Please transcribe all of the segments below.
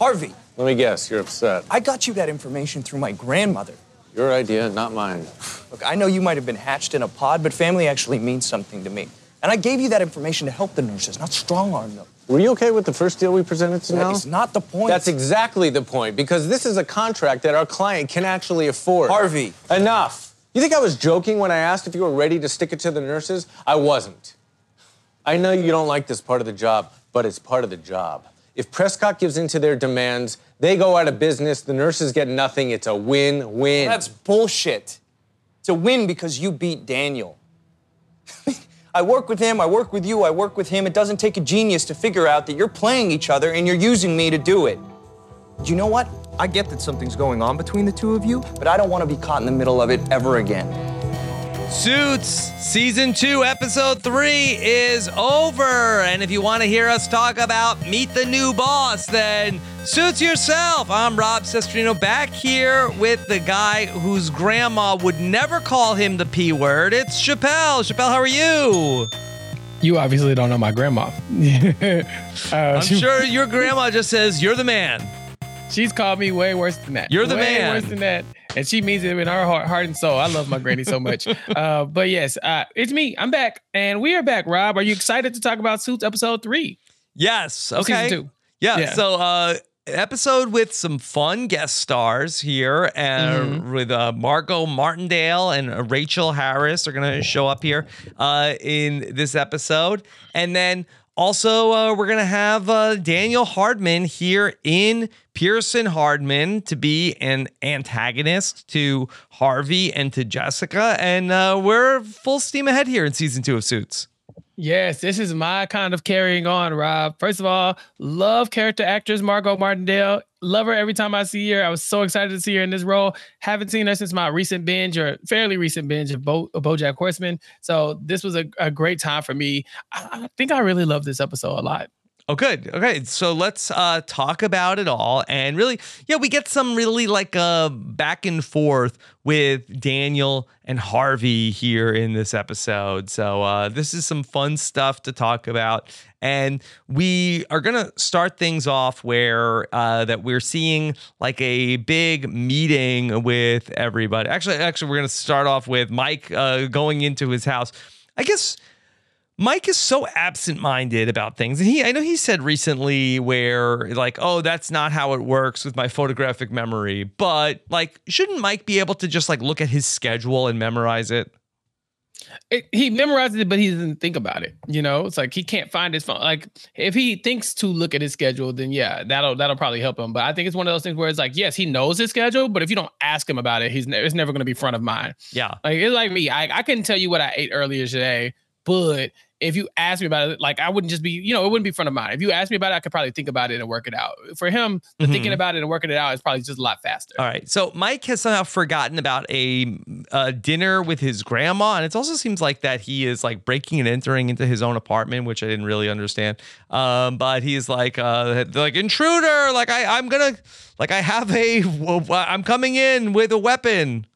Harvey, Let me guess, you're upset. I got you that information through my grandmother. Your idea, not mine. Look, I know you might have been hatched in a pod, but family actually means something to me. And I gave you that information to help the nurses, not strong arm them. Were you okay with the first deal we presented to That now? is not the point. That's exactly the point, because this is a contract that our client can actually afford. Harvey. Enough. You think I was joking when I asked if you were ready to stick it to the nurses? I wasn't. I know you don't like this part of the job, but it's part of the job. If Prescott gives in to their demands, they go out of business, the nurses get nothing. It's a win win. That's bullshit. It's a win because you beat Daniel. I work with him, I work with you, I work with him. It doesn't take a genius to figure out that you're playing each other and you're using me to do it. You know what? I get that something's going on between the two of you, but I don't want to be caught in the middle of it ever again. Suits season two, episode three is over. And if you want to hear us talk about Meet the New Boss, then suits yourself. I'm Rob Cesternino back here with the guy whose grandma would never call him the P word. It's Chappell. Chappell, how are you? You obviously don't know my grandma. uh, I'm she- sure your grandma just says, You're the man. She's called me way worse than that. You're the way man. worse than that. And she means it in her heart, heart and soul. I love my granny so much. uh, but yes, uh, it's me. I'm back. And we are back, Rob. Are you excited to talk about Suits episode three? Yes. Of season Okay. two. Yeah, Yeah. So, uh, episode with some fun guest stars here, and Mm-hmm. with uh, Margot Martindale and uh, Rachel Harris are going to show up here uh, in this episode, and then. Also, uh, we're gonna have uh, Daniel Hardman here in Pearson Hardman to be an antagonist to Harvey and to Jessica, and uh, we're full steam ahead here in season two of Suits. Yes, this is my kind of carrying on, Rob. First of all, love character actress Margot Martindale. Love her every time I see her. I was so excited to see her in this role. Haven't seen her since my recent binge or fairly recent binge of, Bo- of BoJack Horseman. So this was a, a great time for me. I, I think I really love this episode a lot. Oh, good. Okay, so let's uh, talk about it all, and really, yeah, we get some really like uh, back and forth with Daniel and Harvey here in this episode. So uh, this is some fun stuff to talk about, and we are gonna start things off where uh, that we're seeing like a big meeting with everybody. Actually, actually, we're gonna start off with Mike uh, going into his house. I guess. Mike is so absent-minded about things. And he I know he said recently where like, "Oh, that's not how it works with my photographic memory." But like, shouldn't Mike be able to just like look at his schedule and memorize it? It, he memorizes it, but he doesn't think about it. You know, it's like he can't find his phone. Like if he thinks to look at his schedule, then yeah, that'll that'll probably help him. But I think it's one of those things where it's like, yes, he knows his schedule, but if you don't ask him about it, he's ne- it's never going to be front of mind. Yeah. Like it's like me. I, I couldn't tell you what I ate earlier today, but if you ask me about it, like I wouldn't just be, you know, it wouldn't be front of mind. If you ask me about it, I could probably think about it and work it out. For him, the Mhm. thinking about it and working it out is probably just a lot faster. All right. So Mike has somehow forgotten about a, uh dinner with his grandma, and it also seems like that he is like breaking and entering into his own apartment, which I didn't really understand. Um, but he's like, uh, like intruder. Like I, I'm gonna, like I have a, I'm coming in with a weapon.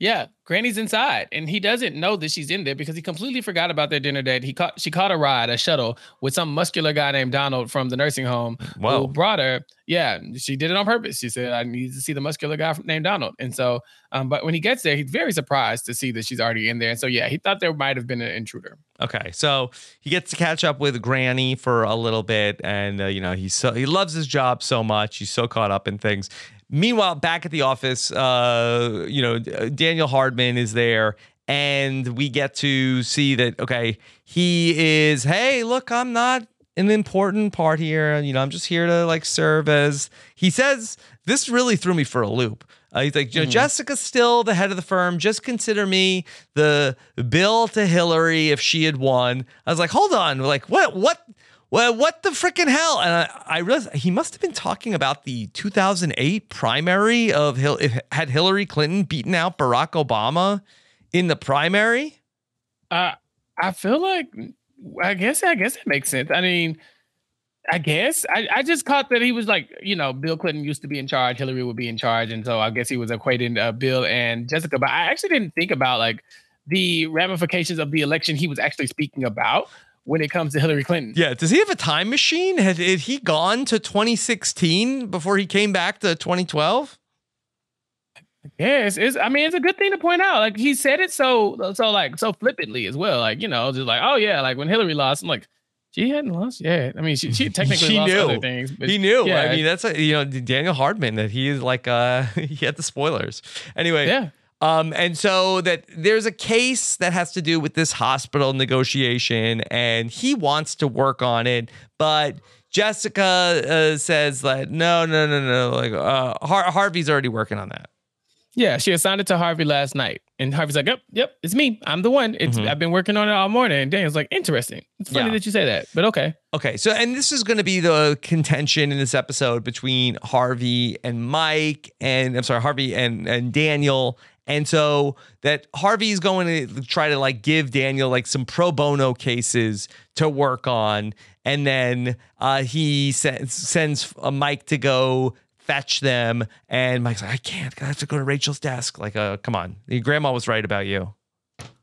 Yeah, Granny's inside, and he doesn't know that she's in there because he completely forgot about their dinner date. He caught she caught a ride, a shuttle with some muscular guy named Donald from the nursing home Whoa. who brought her. Yeah, she did it on purpose. She said, "I need to see the muscular guy named Donald." And so, um, but when he gets there, he's very surprised to see that she's already in there. And so, yeah, he thought there might have been an intruder. Okay, so he gets to catch up with Granny for a little bit, and uh, you know he's so he loves his job so much. He's so caught up in things. Meanwhile, back at the office, uh, you know Daniel Hardman is there, and we get to see that. Okay, he is. Hey, look, I'm not an important part here. You know, I'm just here to like serve as. He says this really threw me for a loop. Uh, he's like, you know, Jessica's still the head of the firm. Just consider me the bill to Hillary if she had won. I was like, hold on, like what, what, well, what the freaking hell? And I, I realized he must have been talking about the 2008 primary of had Hillary Clinton beaten out Barack Obama in the primary. Uh, I feel like I guess I guess it makes sense. I mean, I guess I, I just caught that he was like, you know, Bill Clinton used to be in charge, Hillary would be in charge, and so I guess he was equating uh, Bill and Jessica. But I actually didn't think about like the ramifications of the election he was actually speaking about when it comes to Hillary Clinton. Yeah, does he have a time machine? Had, had he gone to 2016 before he came back to 2012? Yes, it's. I mean, it's a good thing to point out. Like he said it so, so like so flippantly as well. Like you know, just like oh yeah, like when Hillary lost, I'm like, she hadn't lost yet. I mean, she, she technically She lost knew. other things. But he knew. Yeah, I mean, that's a, you know Daniel Hardman that he is like uh he had the spoilers. Anyway, yeah. Um, and so that there's a case that has to do with this hospital negotiation, and he wants to work on it, but Jessica uh, says that no, no, no, no, like uh, Har- Harvey's already working on that. Yeah, she assigned it to Harvey last night, and Harvey's like, "Yep, yep, it's me. I'm the one. It's Mhm. I've been working on it all morning." And Daniel's like, "Interesting. It's funny Yeah. that you say that, but okay." Okay, so and this is going to be the contention in this episode between Harvey and Mike, and I'm sorry, Harvey and and Daniel, and so that Harvey's going to try to like give Daniel like some pro bono cases to work on, and then uh, he sends sends uh, Mike to go fetch them, and Mike's like, I can't, I have to go to Rachel's desk. Like, uh, come on, your grandma was right about you.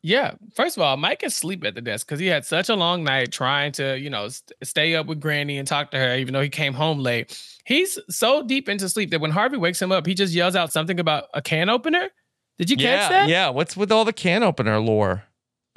Yeah. First of all, Mike is asleep at the desk because he had such a long night trying to, you know, st- stay up with Granny and talk to her, even though he came home late. He's so deep into sleep that when Harvey wakes him up, he just yells out something about a can opener. Did you yeah, catch that? yeah. What's with all the can opener lore?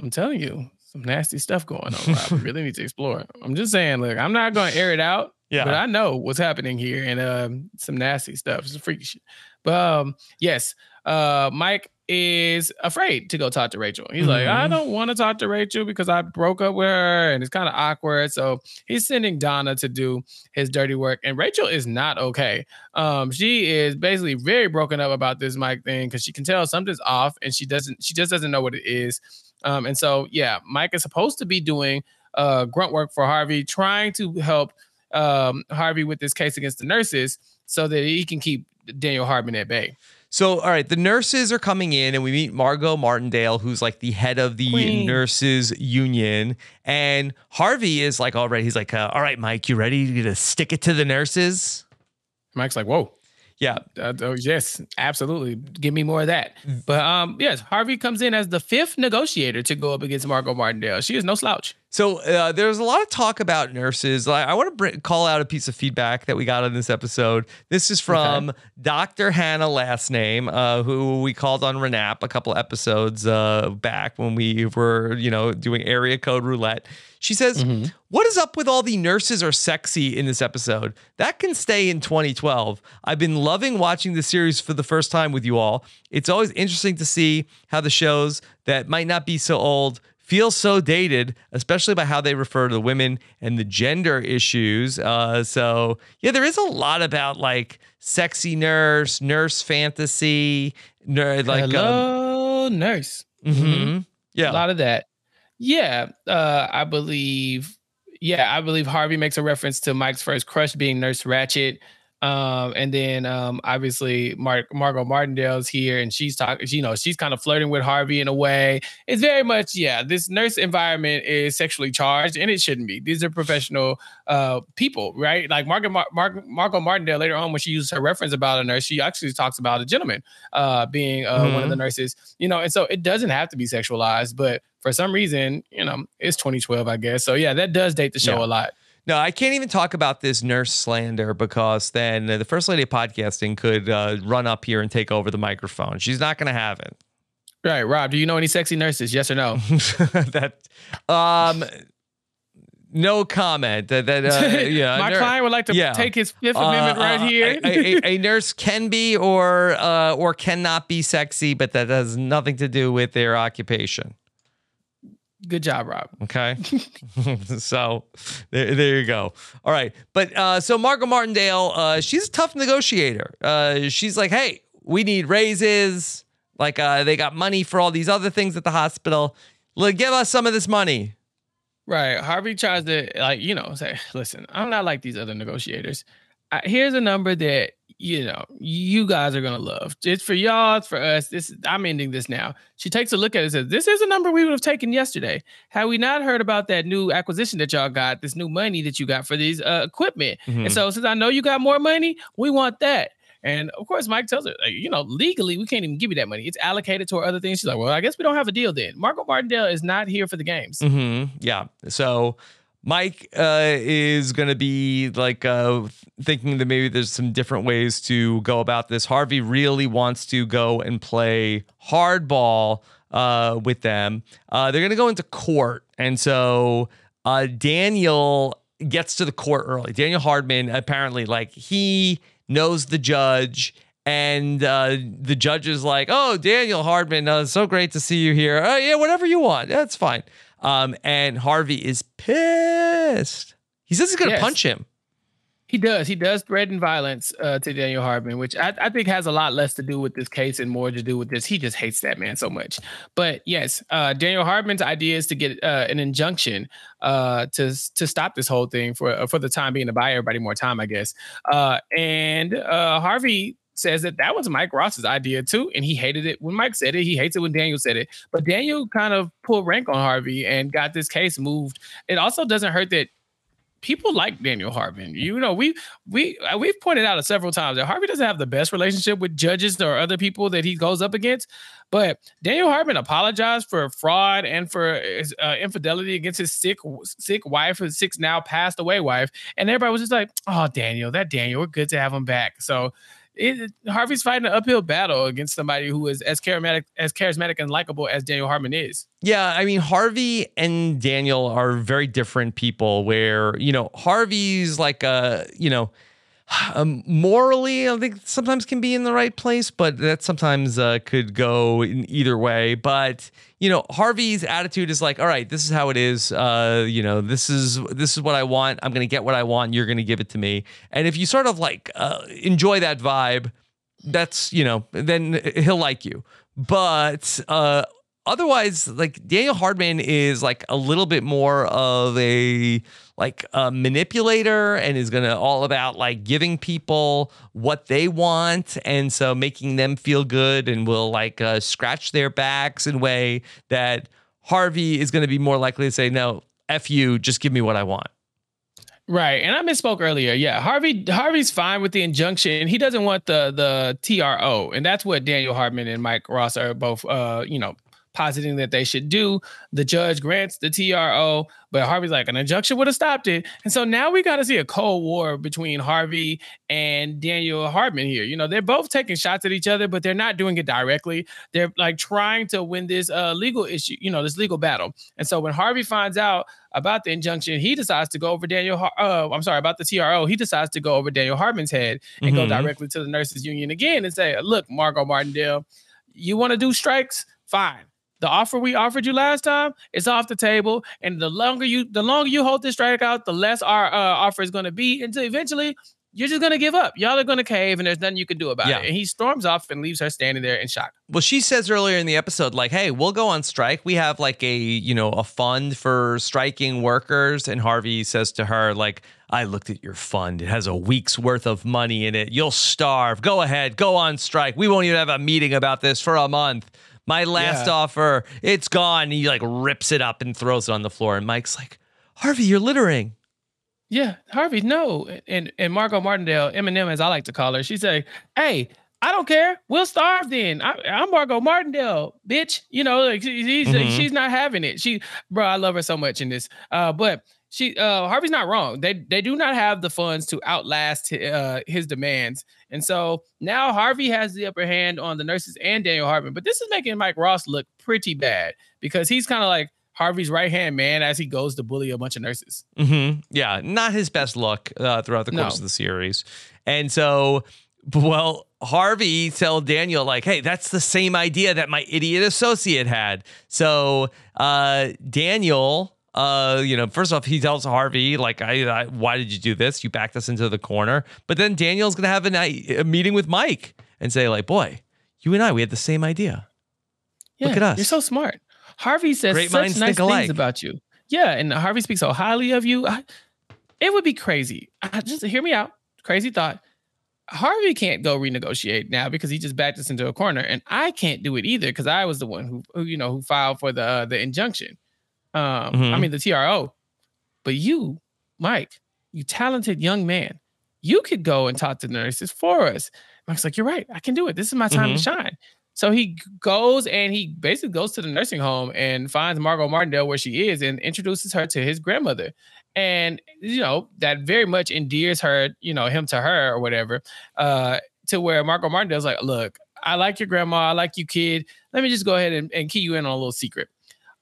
I'm telling you, some nasty stuff going on. I really need to explore. I'm just saying, look, I'm not going to air it out, Yeah. but I know what's happening here and um, some nasty stuff. It's a freaky shit. But um, yes, uh, Mike is afraid to go talk to Rachel. He's like, I Mhm. don't want to talk to Rachel because I broke up with her and it's kind of awkward. So he's sending Donna to do his dirty work. And Rachel is not okay. Um, she is basically very broken up about this Mike thing because she can tell something's off and she doesn't, she just doesn't know what it is. Um, and so yeah, Mike is supposed to be doing uh grunt work for Harvey, trying to help um Harvey with this case against the nurses so that he can keep Daniel Hardman at bay. So, all right, the nurses are coming in, and we meet Margot Martindale, who's like the head of the Queen. nurses union. And Harvey is like, all right, he's like, uh, all right, Mike, you ready to stick it to the nurses? Mike's like, whoa. Yeah. Uh, oh, yes, absolutely. Give me more of that. But um, yes, Harvey comes in as the fifth negotiator to go up against Margot Martindale. She is no slouch. So uh, there's a lot of talk about nurses. I, I want to bring, call out a piece of feedback that we got on this episode. This is from Dr. Hannah, last name, uh, who we called on Renap a couple episodes uh, back when we were, you know, doing area code roulette. She says, "What is up with all the nurses are sexy in this episode? That can stay in 2012. I've been loving watching the series for the first time with you all. It's always interesting to see how the shows that might not be so old." Feel so dated, especially by how they refer to the women and the gender issues. Uh, so yeah, there is a lot about like sexy nurse, nurse fantasy, ner- like um, Hello, nurse. mhm. A yeah, lot of that. Yeah, uh, I believe. Yeah, I believe Harvey makes a reference to Mike's first crush being Nurse Ratched. Um, and then um, obviously Mark Margot Martindale's here, and she's talking. You know, she's kind of flirting with Harvey in a way. It's very much, yeah. This nurse environment is sexually charged, and it shouldn't be. These are professional uh, people, right? Like Margot Mar- Mar- Margot Martindale later on, when she uses her reference about a nurse, she actually talks about a gentleman uh, being uh, one of the nurses. You know, and so it doesn't have to be sexualized, but for some reason, you know, it's 2012, I guess. So yeah, that does date the show Yeah. a lot. No, I can't even talk about this nurse slander because then uh, the first lady of podcasting could uh, run up here and take over the microphone. She's not going to have it. Right, Rob. Do you know any sexy nurses? Yes or no? that, um, no comment. That that uh, yeah, My client would like to yeah. take his Fifth Uh, Amendment right uh, here. a, a- a nurse can be or uh, or cannot be sexy, but that has nothing to do with their occupation. Good job, Rob. Okay, so there, there you go. All right, but uh, so Margot Martindale, uh, she's a tough negotiator. Uh, she's like, hey, we need raises. Like uh, they got money for all these other things at the hospital. Look, give us some of this money. Right. Harvey tries to like, you know, say, listen, I'm not like these other negotiators. I, here's a number that you know you guys are gonna love. It's for y'all, it's for us. This I'm ending this now. She takes a look at it and says, This is a number we would have taken yesterday. Had we not heard about that new acquisition that y'all got, this new money that you got for these uh, equipment. Mhm. And so since I know you got more money, we want that. And of course, Mike tells her, you know, legally, we can't even give you that money. It's allocated to our other things. She's like, well, I guess we don't have a deal then. Margot Martindale is not here for the games. Mm-hmm. Yeah. So Mike uh, is going to be like uh, thinking that maybe there's some different ways to go about this. Harvey really wants to go and play hardball uh, with them. Uh, they're going to go into court. And so uh, Daniel gets to the court early. Daniel Hardman apparently, like, he knows the judge. And uh, the judge is like, "Oh, Daniel Hardman, uh, so great to see you here. Uh, yeah, whatever you want, that's fine." Um, and Harvey is pissed. He says he's gonna Yes. punch him. He does. He does threaten violence uh, to Daniel Hardman, which I, I think has a lot less to do with this case and more to do with this. He just hates that man so much. But yes, uh, Daniel Hardman's idea is to get uh, an injunction uh, to to stop this whole thing for uh, for the time being to buy everybody more time, I guess. Uh, and uh, Harvey says that that was Mike Ross's idea too, and he hated it when Mike said it. He hates it when Daniel said it. But Daniel kind of pulled rank on Harvey and got this case moved. It also doesn't hurt that people like Daniel Hardman. You know, we we uh, we've pointed out several times that Harvey doesn't have the best relationship with judges or other people that he goes up against. But Daniel Hardman apologized for fraud and for his, uh, infidelity against his sick sick wife, his sick now passed away wife, and everybody was just like, "Oh, Daniel, that Daniel, we're good to have him back." So. It, Harvey's fighting an uphill battle against somebody who is as charismatic, as charismatic and likable as Daniel Hardman is. Yeah, I mean Harvey and Daniel are very different people. Where you know Harvey's like a you know um, morally, I think sometimes can be in the right place, but that sometimes uh, could go in either way. But you know Harvey's attitude is like, all right, this is how it is. Uh, you know, this is this is what I want. I'm gonna get what I want. You're gonna give it to me. And if you sort of like uh, enjoy that vibe, that's you know, then he'll like you. But uh, otherwise, like Daniel Hardman is like a little bit more of a like a manipulator and is gonna all about like giving people what they want and so making them feel good and will like uh, scratch their backs in a way that Harvey is gonna be more likely to say no. F you, just give me what I want. Right, and I misspoke earlier. Yeah, Harvey Harvey's fine with the injunction. He doesn't want the the TRO, and that's what Daniel Hardman and Mike Ross are both, uh, you know, positing that they should do. The judge grants the TRO, but Harvey's like an injunction would have stopped it. And so now we got to see a cold war between Harvey and Daniel Hardman here. You know, they're both taking shots at each other, but they're not doing it directly. They're like trying to win this uh, legal issue, you know, this legal battle. And so when Harvey finds out about the injunction, he decides to go over Daniel. Har- Uh, I'm sorry about the TRO. He decides to go over Daniel Hardman's head and go Mhm. directly to the nurses union again and say, "Look, Margot Martindale, you want to do strikes? Fine. The offer we offered you last time is off the table, and the longer you the longer you hold this strike out, the less our uh, offer is going to be. Until eventually, you're just going to give up. Y'all are going to cave, and there's nothing you can do about Yeah. it." And he storms off and leaves her standing there in shock. Well, she says earlier in the episode, like, hey, we'll go on strike. We have like a, you know, a fund for striking workers. And Harvey says to her, like, I looked at your fund. It has a week's worth of money in it. You'll starve. Go ahead. Go on strike. We won't even have a meeting about this for a month. My last Yeah. offer, it's gone. He like rips it up and throws it on the floor. And Mike's like, Harvey, you're littering. Yeah, Harvey, no. And and Margot Martindale, Eminem, as I like to call her, she say, Hey, I don't care. We'll starve then. I, I'm Margot Martindale, bitch. You know, like she- she's Mhm. she's not having it. She, bro, I love her so much in this. Uh, but she, uh, Harvey's not wrong. They they do not have the funds to outlast uh, his demands, and so now Harvey has the upper hand on the nurses and Daniel Hardman. But this is making Mike Ross look pretty bad because he's kind of like Harvey's right hand man as he goes to bully a bunch of nurses. hmm Yeah, not his best look uh, throughout the course No. of the series. And so, well, Harvey tell Daniel like, "Hey, that's the same idea that my idiot associate had." So, uh, Daniel, uh, you know, first off, he tells Harvey like, I, I, "Why did you do this? You backed us into the corner." But then Daniel's gonna have a, night, a meeting with Mike and say like, "Boy, you and I, we had the same idea." Look at us. You're so smart. Harvey says Great such minds nice things alike. about you. yeah, and Harvey speaks so highly of you. I, it would be crazy. I, just hear me out. Crazy thought. Harvey can't go renegotiate now because he just backed us into a corner, and I can't do it either because I was the one who, who, you know, who filed for the uh, the injunction. Um, Mhm. I mean the TRO. But you, Mike, you talented young man, you could go and talk to nurses for us. Mike's like, you're right, I can do it. This is my time to shine. So he goes and he basically goes to the nursing home and finds Margot Martindale where she is and introduces her to his grandmother. And you know, that very much endears her, you know, him to her or whatever. Uh, to where Margot Martindale's like, look, I like your grandma, I like you, kid. Let me just go ahead and, and key you in on a little secret.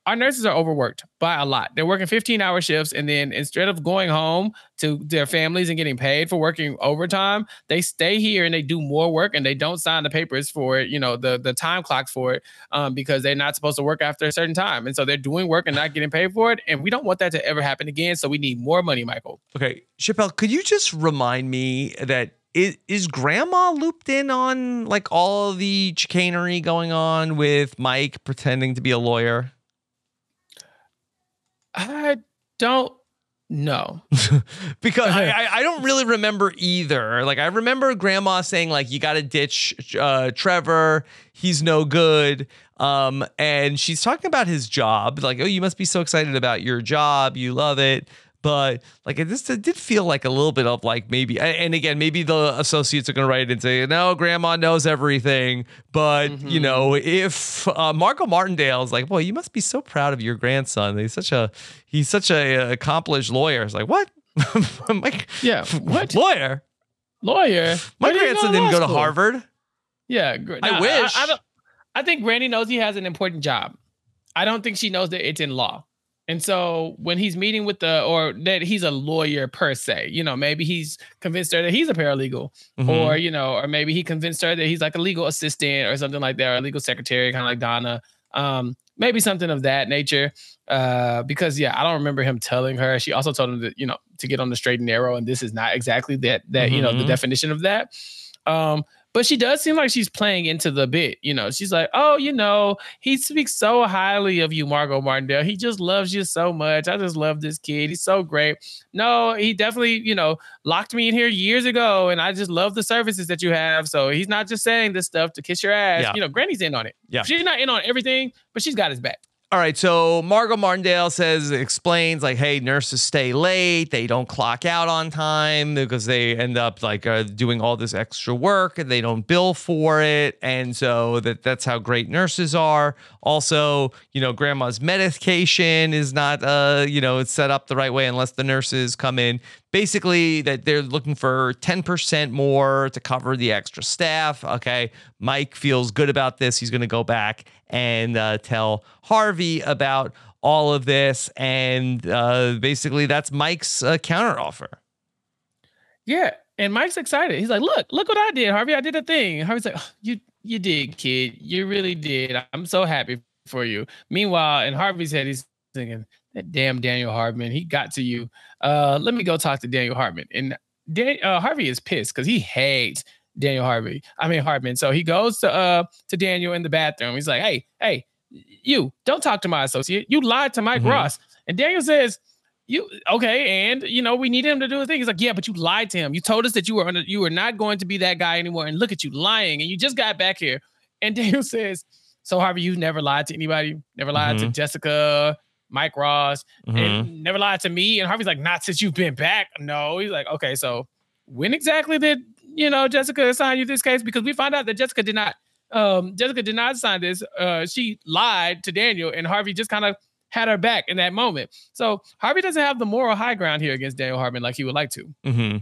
Our nurses are overworked by a lot. They're working 15 hour shifts, and then instead of going home to their families and getting paid for working overtime, they stay here and they do more work and they don't sign the papers for it, you know, the, the time clock for it, um, because they're not supposed to work after a certain time. And so they're doing work and not getting paid for it. And we don't want that to ever happen again. So we need more money, Michael. Okay, Chappell, could you just remind me that is, is grandma looped in on like all the chicanery going on with Mike pretending to be a lawyer? I don't know. because I, I, I don't really remember either. Like I remember grandma saying like you got to ditch uh, Trevor. He's no good. Um, and she's talking about his job. Like oh, you must be so excited about your job. You love it. But like it just it did feel like a little bit of like maybe and again maybe the associates are gonna write it and say no grandma knows everything but you know if uh, Margot Martindale is like boy you must be so proud of your grandson he's such a he's such a uh, accomplished lawyer it's like what my Yeah, what? lawyer Lawyer. my Where grandson didn't go to? Harvard Yeah, I wish. I, don't, I think Granny knows he has an important job. I don't think she knows that it's in law. And so when he's meeting with the, or that he's a lawyer per se, you know, maybe he's convinced her that he's a paralegal, Mhm. or you know, or maybe he convinced her that he's like a legal assistant or something like that, or a legal secretary, kind of like Donna. Um, maybe something of that nature. Uh, because yeah, I don't remember him telling her. She also told him that you know to get on the straight and narrow, and this is not exactly that that you know the Mhm. definition of that. Um, but she does seem like she's playing into the bit. You know, she's like, oh, you know, he speaks so highly of you, Margot Martindale. He just loves you so much. I just love this kid. He's so great. No, he definitely, you know, locked me in here years ago, and I just love the services that you have. So he's not just saying this stuff to kiss your ass. Yeah. You know, Granny's in on it. Yeah. She's not in on everything, but she's got his back. All right, so Margot Martindale says explains like, hey, nurses stay late, they don't clock out on time because they end up like uh, doing all this extra work and they don't bill for it, and so that that's how great nurses are. Also, you know, grandma's medication is not uh, you know, it's set up the right way unless the nurses come in. Basically, that they're looking for 10% more to cover the extra staff. Okay. Mike feels good about this. He's going to go back and uh, tell Harvey about all of this. And uh, basically, that's Mike's uh, counteroffer. Yeah. And Mike's excited. He's like, look, look what I did, Harvey. I did a thing. Harvey's like, "Oh, you you did, kid. You really did. I'm so happy for you. Meanwhile, in Harvey's head, he's thinking, that damn Daniel Hardman, he got to you. Uh, let me go talk to Daniel Hardman. And Dan- uh, Harvey is pissed because he hates Daniel Harvey. I mean Hardman. So he goes to uh to Daniel in the bathroom. He's like, hey, hey, you don't talk to my associate. You lied to Mike Mhm. Ross. And Daniel says, you okay? And you know we need him to do a thing. He's like, yeah, but you lied to him. You told us that you were under, you were not going to be that guy anymore. And look at you lying. And you just got back here. And Daniel says, so Harvey, you've never lied to anybody. Never lied to Mhm. Jessica, Mike Ross, Mhm. and never lied to me. And Harvey's like, not since you've been back. No. He's like, okay, so when exactly did you know Jessica assign you this case? Because we found out that Jessica did not. Um, Jessica did not sign this. Uh, she lied to Daniel, and Harvey just kind of had her back in that moment. So Harvey doesn't have the moral high ground here against Daniel Hardman like he would like to. hmm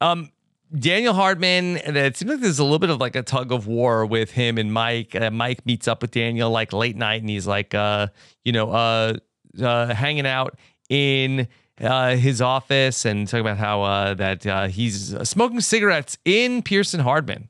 Um, Daniel Hardman, it seems like there's a little bit of like a tug of war with him and Mike. Uh, Mike meets up with Daniel like late night, and he's like, uh, you know, uh, uh, hanging out in uh, his office and talking about how uh, that uh, he's smoking cigarettes in Pearson Hardman.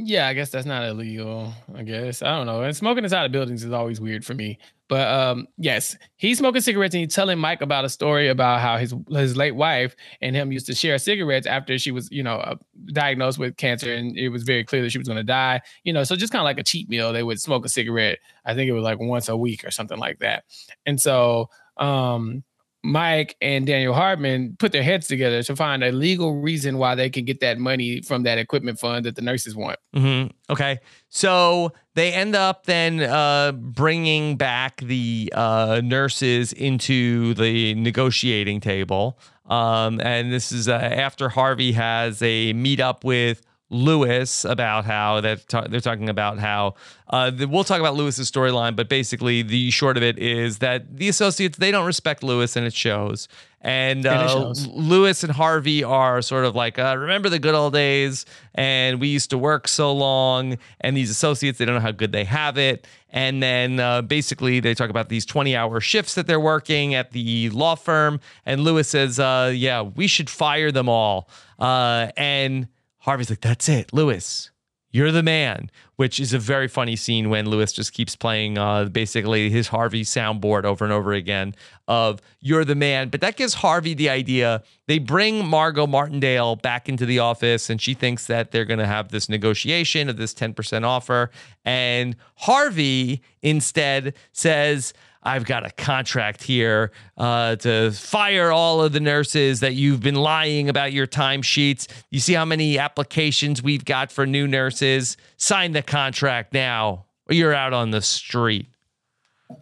Yeah, I guess that's not illegal. I guess I don't know. And smoking inside of buildings is always weird for me. But um, yes, he's smoking cigarettes and he's telling Mike about a story about how his his late wife and him used to share cigarettes after she was, you know, uh, diagnosed with cancer and it was very clear that she was going to die. You know, so just kind of like a cheat meal, they would smoke a cigarette. I think it was like once a week or something like that. And so um, Mike and Daniel Hardman put their heads together to find a legal reason why they can get that money from that equipment fund that the nurses want. Mm-hmm. Okay. So they end up then uh, bringing back the uh, nurses into the negotiating table. Um, and this is uh, after Harvey has a meetup with Louis about how that they're talking about how uh, the, we'll talk about Louis's storyline, but basically the short of it is that the associates they don't respect Louis and it shows. And, uh, it shows. Louis and Harvey are sort of like, uh, remember the good old days, and we used to work so long. And these associates, they don't know how good they have it. And then uh, basically, they talk about these 20 hour shifts that they're working at the law firm. And Louis says, uh, yeah, we should fire them all. Uh, and Harvey's like, that's it, Louis. You're the man, which is a very funny scene when Louis just keeps playing uh, basically his Harvey soundboard over and over again of "You're the man." But that gives Harvey the idea. They bring Margot Martindale back into the office, and she thinks that they're going to have this negotiation of this 10% offer. And Harvey instead says, I've got a contract here uh, to fire all of the nurses that you've been lying about your timesheets. You see how many applications we've got for new nurses? Sign the contract now, or you're out on the street.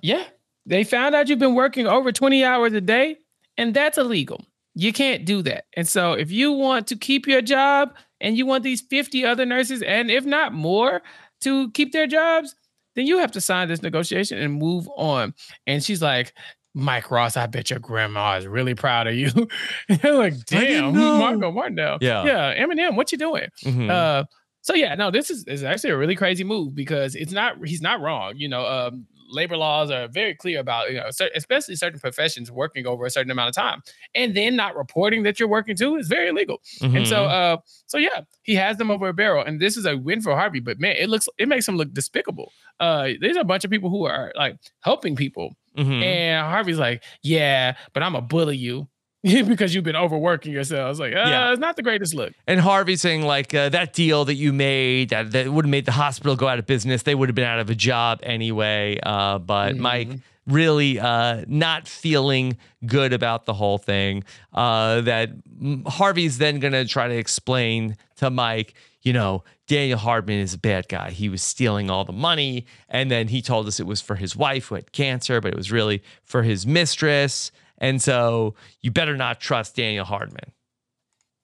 Yeah. They found out you've been working over 20 hours a day, and that's illegal. You can't do that. And so, if you want to keep your job and you want these 50 other nurses, and if not more, to keep their jobs, then you have to sign this negotiation and move on. And she's like, Mike Ross, I bet your grandma is really proud of you. And like, damn, Margot Martindale. Yeah. Yeah. Eminem, what you doing? Mhm. Uh, so yeah, no, this is, is actually a really crazy move because it's not he's not wrong. You know, um, labor laws are very clear about you know, especially certain professions working over a certain amount of time, and then not reporting that you're working too is very illegal. And so, Mhm. uh, so yeah, he has them over a barrel, and this is a win for Harvey. But man, it looks it makes him look despicable. Uh, there's a bunch of people who are like helping people, Mhm. and Harvey's like, yeah, but I'm a bully you. because you've been overworking yourself. It's like, uh, Yeah. it's not the greatest look. And Harvey saying like uh, that deal that you made that, that would have made the hospital go out of business. They would have been out of a job anyway. Uh, but Mike really uh, not feeling good about the whole thing. Uh, that Harvey's then going to try to explain to Mike, you know, Daniel Hardman is a bad guy. He was stealing all the money. And then he told us it was for his wife who had cancer, but it was really for his mistress. And so you better not trust Daniel Hardman.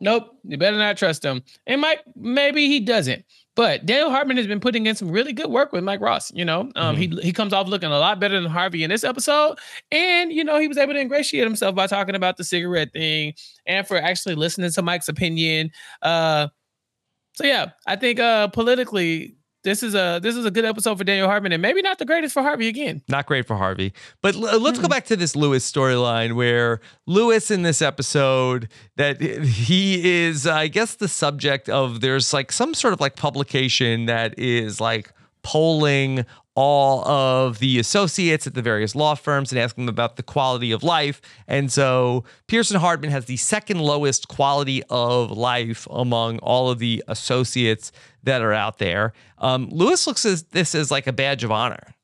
Nope, you better not trust him. And Mike, maybe he doesn't. But Daniel Hardman has been putting in some really good work with Mike Ross. You know, um, he he comes off looking a lot better than Harvey in this episode, and you know he was able to ingratiate himself by talking about the cigarette thing and for actually listening to Mike's opinion. Uh, so yeah, I think uh, politically this is a this is a good episode for Daniel Hardman, and maybe not the greatest for Harvey again. Not great for Harvey. But l- let's go back to this Louis storyline where Louis in this episode that he is, I guess, the subject of there's like some sort of like publication that is like polling all of the associates at the various law firms and asking them about the quality of life. And so Pearson Hardman has the second lowest quality of life among all of the associates that are out there. Um, Louis looks at this as like a badge of honor.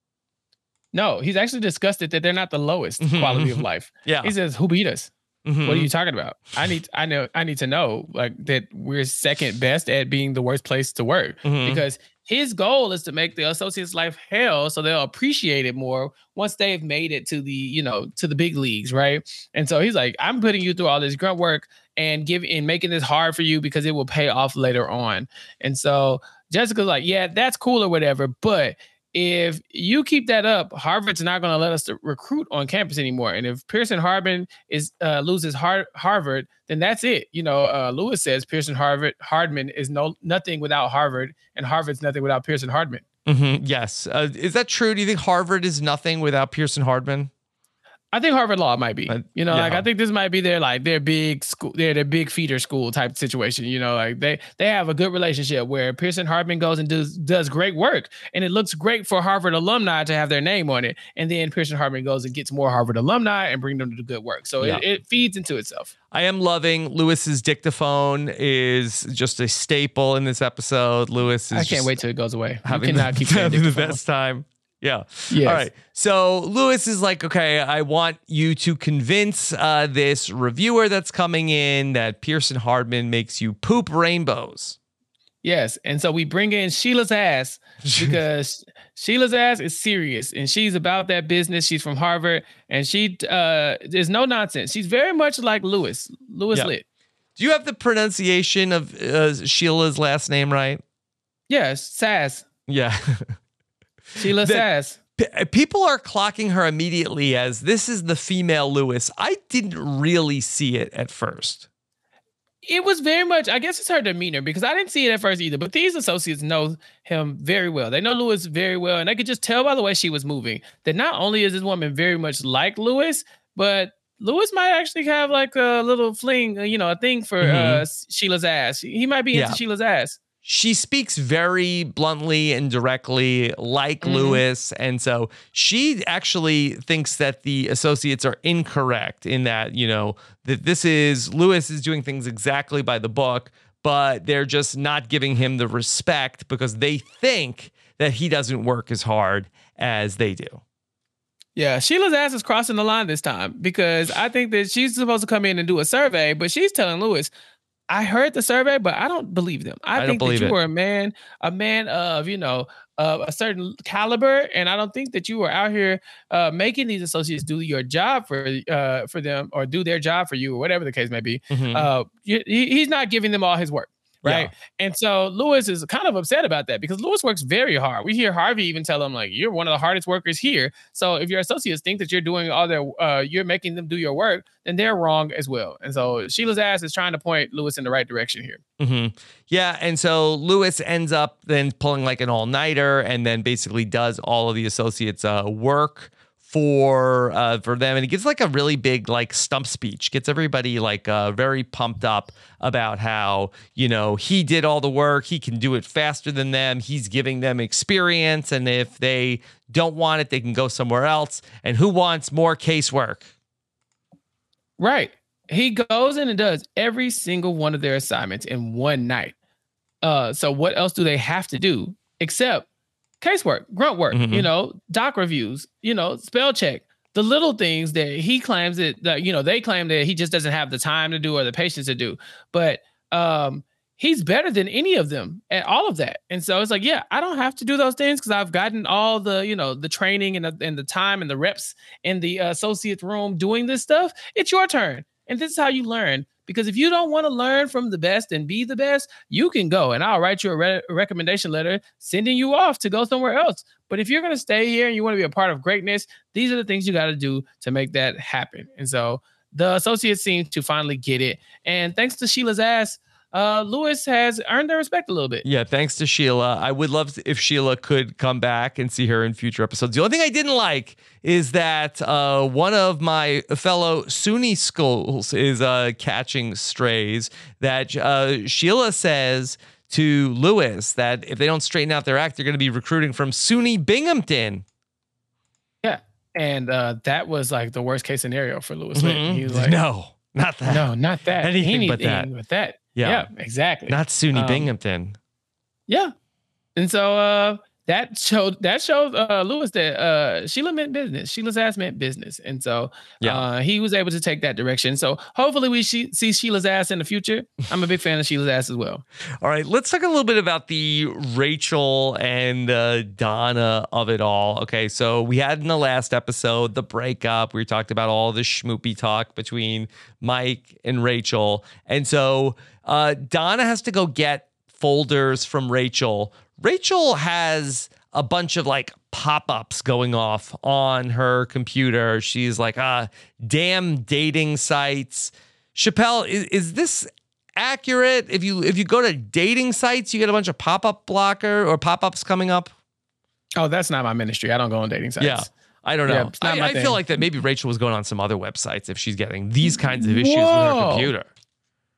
No, he's actually disgusted that they're not the lowest quality of life. Yeah. He says, "Who beat us? Mhm. What are you talking about? I need I know I need to know like that we're second best at being the worst place to work Mhm. because his goal is to make the associates life hell so they'll appreciate it more once they've made it to the you know to the big leagues right and so he's like i'm putting you through all this grunt work and giving and making this hard for you because it will pay off later on and so jessica's like yeah that's cool or whatever but if you keep that up, Harvard's not going to let us recruit on campus anymore. And if Pearson Hardman is uh, loses Har- Harvard, then that's it. You know, uh, Louis says Pearson Harvard Hardman is no nothing without Harvard, and Harvard's nothing without Pearson Hardman. Mhm, Yes. Uh, is that true? Do you think Harvard is nothing without Pearson Hardman? I think Harvard Law might be. Uh, you know, like. I think this might be their like their big school, their their big feeder school type situation. You know, like they they have a good relationship where Pearson Hardman goes and does does great work, and it looks great for Harvard alumni to have their name on it. And then Pearson Hardman goes and gets more Harvard alumni and bring them to do good work. So Yeah. it, it feeds into itself. I am loving Louis's dictaphone is just a staple in this episode. Louis is I can't wait till it goes away. Having cannot the, having the best time. Yeah. Yes. All right. So Louis is like, okay, I want you to convince uh, this reviewer that's coming in that Pearson Hardman makes you poop rainbows. Yes. And so we bring in Sheila's ass because Sheila's ass is serious and she's about that business. She's from Harvard and she uh is no nonsense. She's very much like Louis. Louis Yeah. Litt. Do you have the pronunciation of uh, Sheila's last name right? Yes, Sazs. Yeah. Sheila The- Sazs. P- People are clocking her immediately as this is the female Louis. I didn't really see it at first. It was very much, I guess it's her demeanor because I didn't see it at first either. But these associates know him very well. They know Louis very well. And they could just tell by the way she was moving that not only is this woman very much like Louis, but Louis might actually have like a little fling, uh, you know, a thing for Mhm. uh, Sheila's ass. He might be into Yeah. Sheila's ass. She speaks very bluntly and directly like Mhm. Louis. And so she actually thinks that the associates are incorrect in that, you know, that this is Louis is doing things exactly by the book, but they're just not giving him the respect because they think that he doesn't work as hard as they do. Yeah, Sheila's ass is crossing the line this time because I think that she's supposed to come in and do a survey, but she's telling Louis, I heard the survey, but I don't believe them. I, I don't think that you it. were a man, a man of, you know, of a certain caliber, and I don't think that you were out here uh, making these associates do your job for uh, for them or do their job for you or whatever the case may be. Mhm. Uh, he, he's not giving them all his work. Right. And so Louis is kind of upset about that because Louis works very hard. We hear Harvey even tell him, like, you're one of the hardest workers here. So if your associates think that you're doing all their, uh, you're making them do your work, then they're wrong as well. And so Sheila's ass is trying to point Louis in the right direction here. hmm Yeah, and so Louis ends up then pulling like an all nighter, and then basically does all of the associates' uh, work for uh, for them, and he gives like a really big like stump speech, gets everybody like uh, very pumped up about how you know he did all the work, he can do it faster than them, he's giving them experience, and if they don't want it, they can go somewhere else. And who wants more casework? Right. He goes in and does every single one of their assignments in one night. Uh, so what else do they have to do except casework, grunt work, Mhm. you know, doc reviews, you know, spell check, the little things that he claims that, that you know, they claim that he just doesn't have the time to do or the patience to do. But um he's better than any of them at all of that. And so it's like, yeah, I don't have to do those things because I've gotten all the, you know, the training and the, and the time and the reps in the uh, associate room doing this stuff. It's your turn. And this is how you learn. Because if you don't want to learn from the best and be the best, you can go and I'll write you a re- recommendation letter sending you off to go somewhere else. But if you're going to stay here and you want to be a part of greatness, these are the things you got to do to make that happen. And so the associates seem to finally get it. And thanks to Sheila's ass, uh, Louis has earned their respect a little bit. Yeah, thanks to Sheila. I would love if Sheila could come back and see her in future episodes. The only thing I didn't like is that uh, one of my fellow SUNY schools is uh, catching strays. That uh, Sheila says to Louis that if they don't straighten out their act, they're going to be recruiting from SUNY Binghamton. Yeah. And uh, that was like the worst case scenario for Louis. Mhm. He was like, no, not that. no, not that. Anything but that. But that. Yeah. Yeah, exactly. Not SUNY Um, Binghamton. Yeah. And so uh that showed that showed uh Louis that uh Sheila meant business. Sheila's ass meant business. And so Yeah. uh he was able to take that direction. So hopefully we she- see Sheila's ass in the future. I'm a big fan of Sheila's ass as well. All right, let's talk a little bit about the Rachel and uh, Donna of it all. Okay, so we had in the last episode the breakup. We talked about all the schmoopy talk between Mike and Rachel. And so uh, Donna has to go get folders from Rachel. Rachel has a bunch of like pop-ups going off on her computer. She's like, ah, damn dating sites. Chappell, is, is this accurate? If you if you go to dating sites, you get a bunch of pop-up blocker or pop-ups coming up. Oh, that's not my ministry. I don't go on dating sites. Yeah. I don't know. Yeah, I, I feel like that maybe Rachel was going on some other websites if she's getting these kinds of issues with her computer.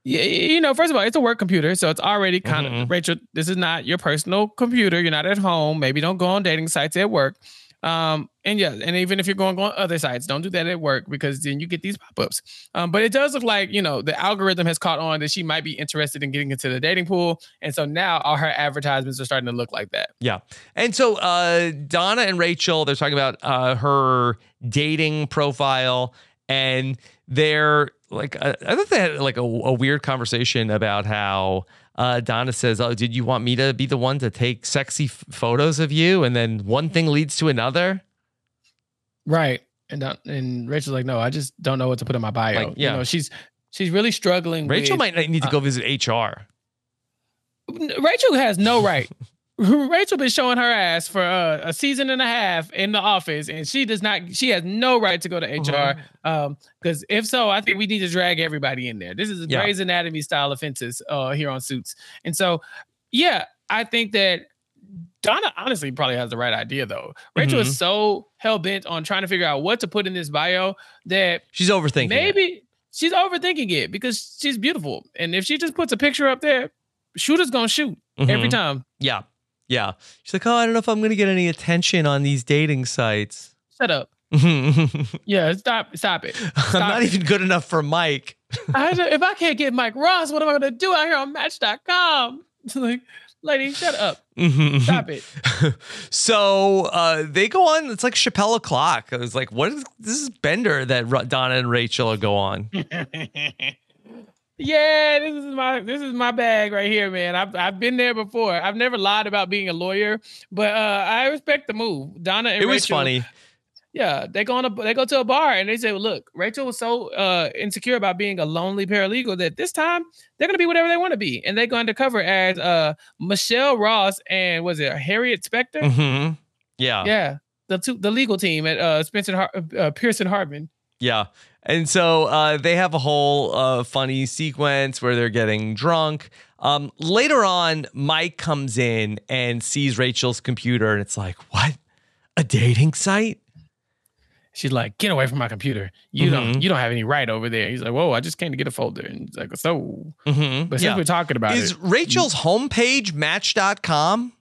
Yeah, you know, first of all, it's a work computer, so it's already kind Mhm. of Rachel. This is not your personal computer. You're not at home. Maybe don't go on dating sites at work. Um, and yeah, and even if you're going on other sites, don't do that at work because then you get these pop-ups. Um, but it does look like you know the algorithm has caught on that she might be interested in getting into the dating pool, and so now all her advertisements are starting to look like that. Yeah. And so uh, Donna and Rachel, they're talking about uh, her dating profile, and they're like, uh, I thought they had like a, a weird conversation about how uh, Donna says, "Oh, did you want me to be the one to take sexy f- photos of you?" And then one thing leads to another. Right. And Don- and Rachel's like, no, I just don't know what to put in my bio. Like, yeah. You know, she's she's really struggling. Rachel with, might need to uh, go visit HR. Rachel has no right. Rachel been showing her ass for uh, a season and a half in the office, and she does not. She has no right to go to HR. Um, because if so, I think we need to drag everybody in there. This is Yeah. Grey's Anatomy style offenses uh here on Suits, and so yeah, I think that Donna honestly probably has the right idea though. Rachel Mm-hmm. is so hell bent on trying to figure out what to put in this bio that She's overthinking. it. maybe she's overthinking it because she's beautiful, and if she just puts a picture up there, shooter's gonna shoot every Mhm. time. Yeah. Yeah. She's like, oh, I don't know if I'm going to get any attention on these dating sites. Shut up. Yeah, stop, stop it. Stop I'm not it. even good enough for Mike. I don't- if I can't get Mike Ross, what am I gonna do out here on Match.com? like, lady, shut up. Stop it. so uh, they go on. It's like Chappell o'clock. I was like, what is this? Is Bender that Donna and Rachel go on? Yeah, this is my this is my bag right here, man. I've I've been there before. I've never lied about being a lawyer, but uh, I respect the move. Donna and It was Rachel- funny. Yeah, they go on a they go to a bar and they say, well, "Look, Rachel was so uh, insecure about being a lonely paralegal that this time they're gonna be whatever they want to be, and they go undercover as uh, Michelle Ross and was it Harriet Specter? hmm Yeah. Yeah, the two the legal team at uh, Spencer Har- uh, Pearson Hardman. Yeah. And so uh, they have a whole uh, funny sequence where they're getting drunk. Um, later on, Mike comes in and sees Rachel's computer, and it's like, what? A dating site? She's like, "Get away from my computer! You Mhm. don't you don't have any right over there." He's like, "Whoa, I just came to get a folder." And he's like, "So," Mm-hmm. but since we're talking about Is it, Rachel's homepage match.com?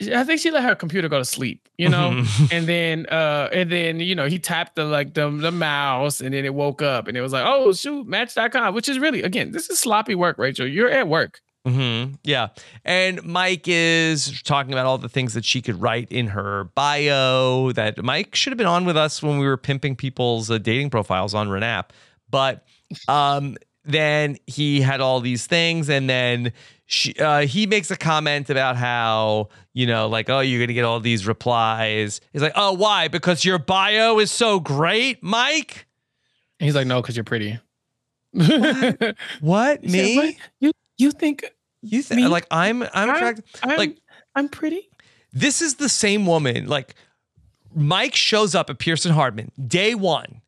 I think she let her computer go to sleep, you know. Mhm. and then uh and then you know he tapped the like the the mouse and then it woke up and it was like oh shoot match.com which is really again this is sloppy work rachel you're at work hmm Yeah. And Mike is talking about all the things that she could write in her bio that Mike should have been on with us when we were pimping people's uh, dating profiles on Renap. But um, then he had all these things. And then she, uh, he makes a comment about how, you know, like, oh, you're going to get all these replies. He's like, oh, why? Because your bio is so great, Mike? and he's like no because you're pretty What? Said, Me? "What? you you think You think, like, I'm, I'm attracted. I'm, like, i'm pretty this is the same woman. Like Mike shows up at Pearson Hardman day one.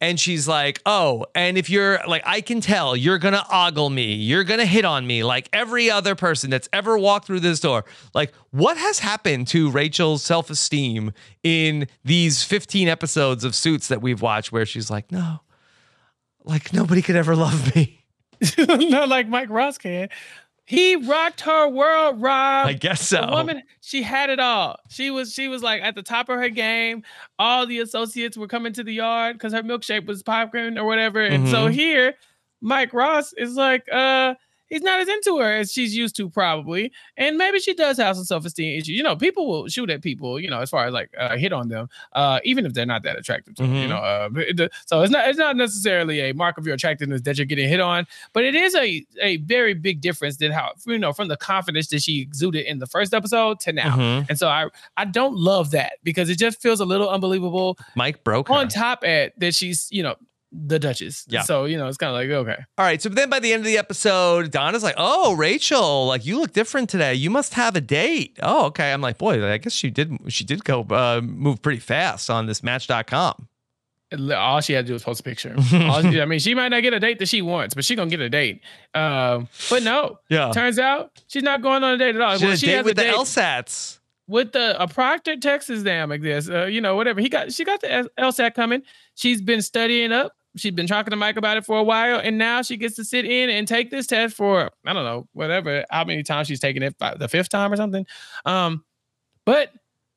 And she's like, oh, and if you're like, I can tell you're gonna ogle me, you're gonna hit on me like every other person that's ever walked through this door. Like, what has happened to Rachel's self esteem in these 15 episodes of Suits that we've watched where she's like, no, like nobody could ever love me? not like mike ross can he rocked her world rob I guess so. The woman, she had it all. She was she was like at the top of her game. All the associates were coming to the yard because her milkshake was popcorn or whatever. And so Mhm. here, Mike Ross is like, uh, he's not as into her as she's used to, probably. And maybe she does have some self-esteem issues. You know, people will shoot at people, you know, as far as like uh, hit on them, uh, even if they're not that attractive to them, you Mhm. know. Uh, it- so it's not it's not necessarily a mark of your attractiveness that you're getting hit on, but it is a a very big difference than how you know from the confidence that she exuded in the first episode to now. Mhm. And so I I don't love that because it just feels a little unbelievable. Mike broke her. On top at that she's you know the Duchess. Yeah. So you know it's kind of like okay. All right. So then by the end of the episode, Donna's like, oh, Rachel, like you look different today. You must have a date. Oh, okay. I'm like, boy, I guess she did she did go uh, move pretty fast on this match.com. All she had to do was post a picture. She- I mean, she might not get a date that she wants, but she gonna get a date. Um, but no, Yeah. turns out she's not going on a date at all. She Well, a date has with the LSATs. with the a Proctor Texas exam like this, uh, you know, whatever. He got she got the LSAT coming. She's been studying up. She's been talking to Mike about it for a while, and now she gets to sit in and take this test for I don't know whatever how many times she's taken it the fifth time or something. Um, but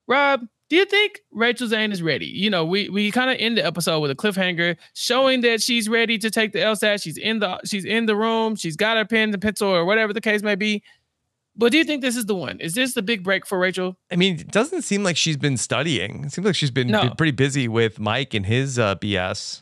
Rob, do you think Rachel Zane is ready? You know, we we kind of end the episode with a cliffhanger showing that she's ready to take the LSAT. She's in the she's in the room. She's got her pen and pencil or whatever the case may be. But do you think this is the one? Is this the big break for Rachel? I mean, it doesn't seem like she's been studying. It seems like she's been No. pretty busy with Mike and his uh, BS.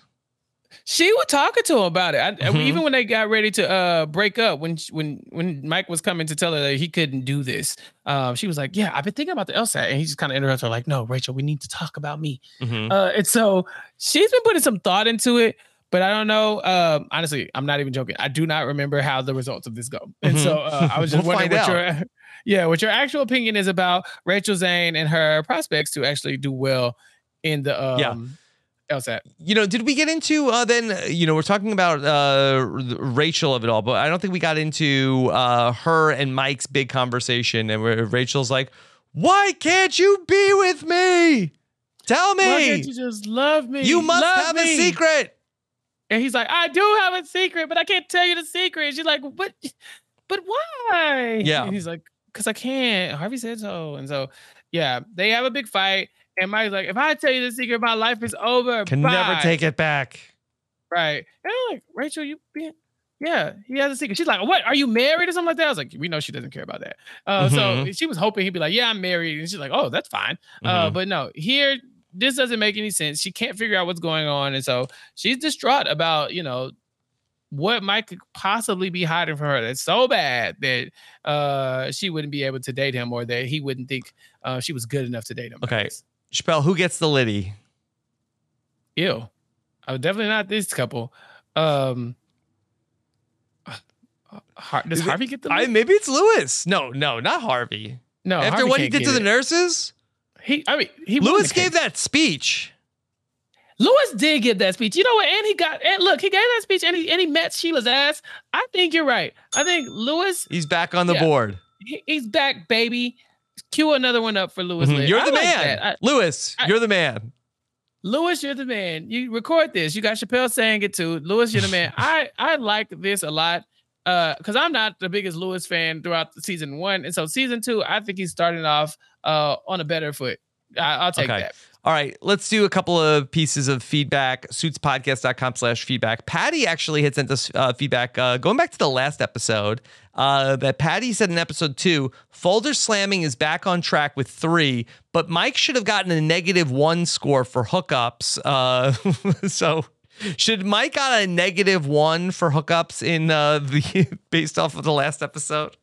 She was talking to him about it. I, Mhm. Even when they got ready to uh, break up, when when when Mike was coming to tell her that he couldn't do this, um, she was like, "Yeah, I've been thinking about the LSAT," and he just kind of interrupted her, like, "No, Rachel, we need to talk about me." Mhm. Uh, and so she's been putting some thought into it, but I don't know. Um, honestly, I'm not even joking. I do not remember how the results of this go, and so uh, I was just We'll wondering what find your yeah, what your actual opinion is about Rachel Zane and her prospects to actually do well in the um, Yeah. LSAT. you know, did we get into uh, then? uh, You know, we're talking about uh, Rachel of it all, but I don't think we got into uh, her and Mike's big conversation, and where Rachel's like, "Why can't you be with me? Tell Why can't me. you just love me? You must Love have a secret." And he's like, I do have a secret, but I can't tell you the secret. She's like, but, but why? Yeah. And he's like, because I can't. Harvey said so. And so, yeah, they have a big fight. And Mike's like, if I tell you the secret, my life is over. Can never take it back. Right. And I'm like, Rachel, you being, yeah, he has a secret. She's like, what? Are you married or something like that? I was like, we know she doesn't care about that. Uh, So Mhm. she was hoping he'd be like, yeah, I'm married. And she's like, oh, that's fine. Uh, Mhm. but no, here, this doesn't make any sense. She can't figure out what's going on. And so she's distraught about, you know, what Mike could possibly be hiding from her. That's so bad that uh, she wouldn't be able to date him or that he wouldn't think uh, she was good enough to date him. Okay. Chappell, who gets the Liddy? Ew. Uh, definitely not this couple. Um, uh, Har- does Is it- Harvey get the? I maybe it's Louis. No, no, not Harvey. no, After Harvey what he did to the nurses, He, I mean, he Louis gave that speech. Louis did give that speech. You know what? And he got and look, he gave that speech and he and he met Sheila Sazs. I think you're right. I think Louis, He's back on the Yeah. board. he- he's back, baby. Cue another one up for Louis. Mhm. You're the like man. I- Louis. I- you're the man. Louis, you're the man. You record this. You got Chappell saying it too. Louis, you're the man. I I like this a lot. Uh, because I'm not the biggest Louis fan throughout the season one, and so season two, I think he's starting off uh on a better foot. I, I'll take Okay. that. All right, let's do a couple of pieces of feedback. Suitspodcast.com slash feedback. Patty actually had sent us uh, feedback uh, going back to the last episode. Uh, that Patty said in episode two, folder slamming is back on track with three, but Mike should have gotten a negative one score for hookups. Uh, so should Mike got a negative one for hookups in uh, the based off of the last episode?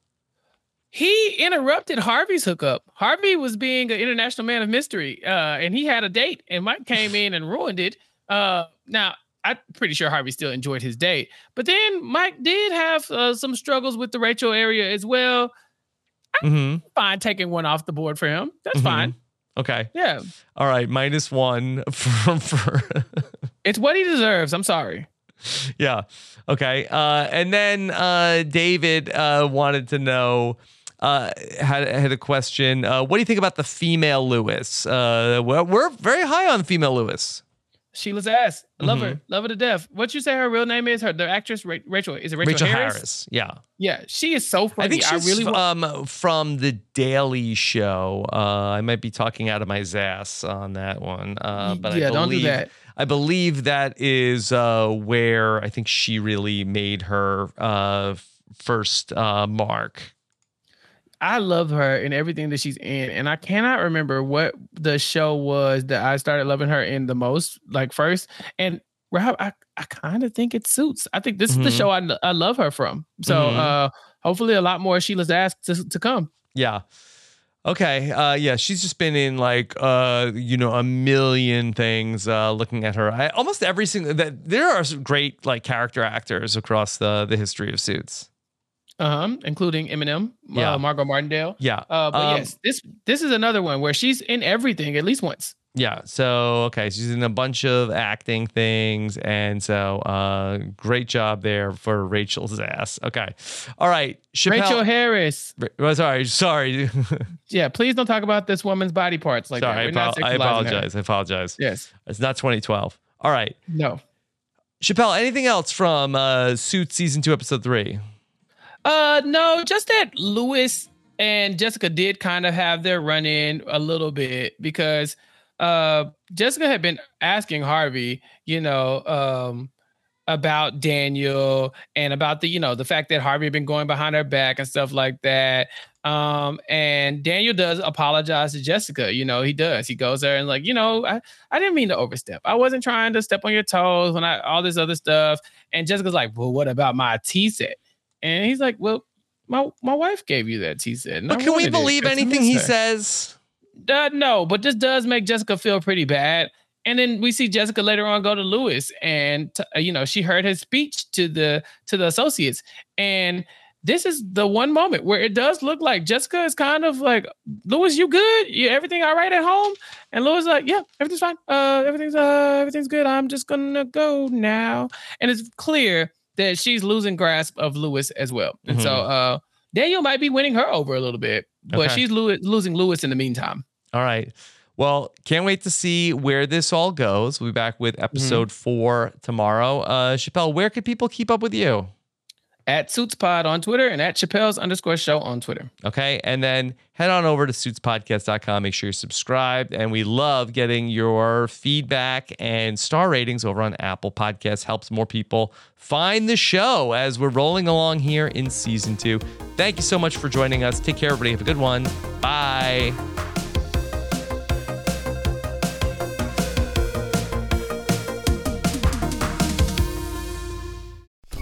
He interrupted Harvey's hookup. Harvey was being an international man of mystery, uh, and he had a date, and Mike came in and ruined it. Uh, now, I'm pretty sure Harvey still enjoyed his date, but then Mike did have uh, some struggles with the Rachel area as well. Mm-hmm. Fine, taking one off the board for him. That's Mhm. fine. Okay. Yeah, All right. Minus one for, for it's what he deserves. I'm sorry. yeah. Okay. Uh, and then uh, David uh, wanted to know. Uh, had had a question. Uh, what do you think about the female Louis? Uh, we're, we're very high on female Louis. Sheila Sazs. I love Mm-hmm. her. Love her to death. What you say her real name is? Her the actress Ra- Rachel. Is it Rachel, Rachel, Harris? Harris? Yeah, Yeah, she is so funny. I think she's really want- um, from the Daily Show. Uh, I might be talking out of my ass on that one, uh, but yeah, I don't believe do that. I believe that is uh, where I think she really made her uh, first uh, mark. I love her in everything that she's in, and I cannot remember what the show was that I started loving her in the most, like first. And Rob, I, I kind of think it suits. I think this is the Mhm. show I, I love her from. So Mhm. uh, hopefully, a lot more Sheila Sazs to, to come. Yeah. Okay. Uh, yeah, she's just been in like uh, you know, a million things. Uh, looking at her, I, almost every single that there are some great like character actors across the the history of Suits. Um, including Eminem, Yeah. uh, Margot Martindale. Yeah. Uh, but Um, yes, this this is another one where she's in everything at least once. Yeah. So okay, she's in a bunch of acting things, and so uh, great job there for Rachel's ass. Okay. All right. Chappell. Rachael Harris. Ra- well, sorry. Sorry. Yeah, please don't talk about this woman's body parts like sorry. I, that. We're apo- I sexualizing her. apologize. I apologize. Yes. It's not 2012. All right. No. Chappell, anything else from uh, Suits season two, episode three? Uh, no, just that Louis and Jessica did kind of have their run in a little bit because uh, Jessica had been asking Harvey, you know, um, about Daniel and about the, you know, the fact that Harvey had been going behind her back and stuff like that. Um, and Daniel does apologize to Jessica. You know, he does. He goes there and like, you know, I, I didn't mean to overstep. I wasn't trying to step on your toes when I all this other stuff. And Jessica's like, well, what about my tea set? And he's like, well, my my wife gave you that tea said, But can we believe anything he says? Uh, no, but this does make Jessica feel pretty bad. And then we see Jessica later on go to Louis, and t- you know she heard his speech to the to the associates, and this is the one moment where it does look like Jessica is kind of like, Louis, you good? You everything all right at home? And Louis is like, yeah, everything's fine. Uh, everything's uh, everything's good. I'm just gonna go now. And it's clear that she's losing grasp of Louis as well. And mm-hmm. so uh, Daniel might be winning her over a little bit, but okay. she's lo- losing Louis in the meantime. All right. Well, can't wait to see where this all goes. We'll be back with episode mm-hmm. four tomorrow. Uh, Chappell, where could people keep up with you? At SuitsPod on Twitter and at Chappell's underscore show on Twitter. Okay. And then head on over to suitspodcast.com. Make sure you're subscribed. And we love getting your feedback and star ratings over on Apple Podcasts. Helps more people find the show as we're rolling along here in season two. Thank you so much for joining us. Take care, everybody. Have a good one. Bye.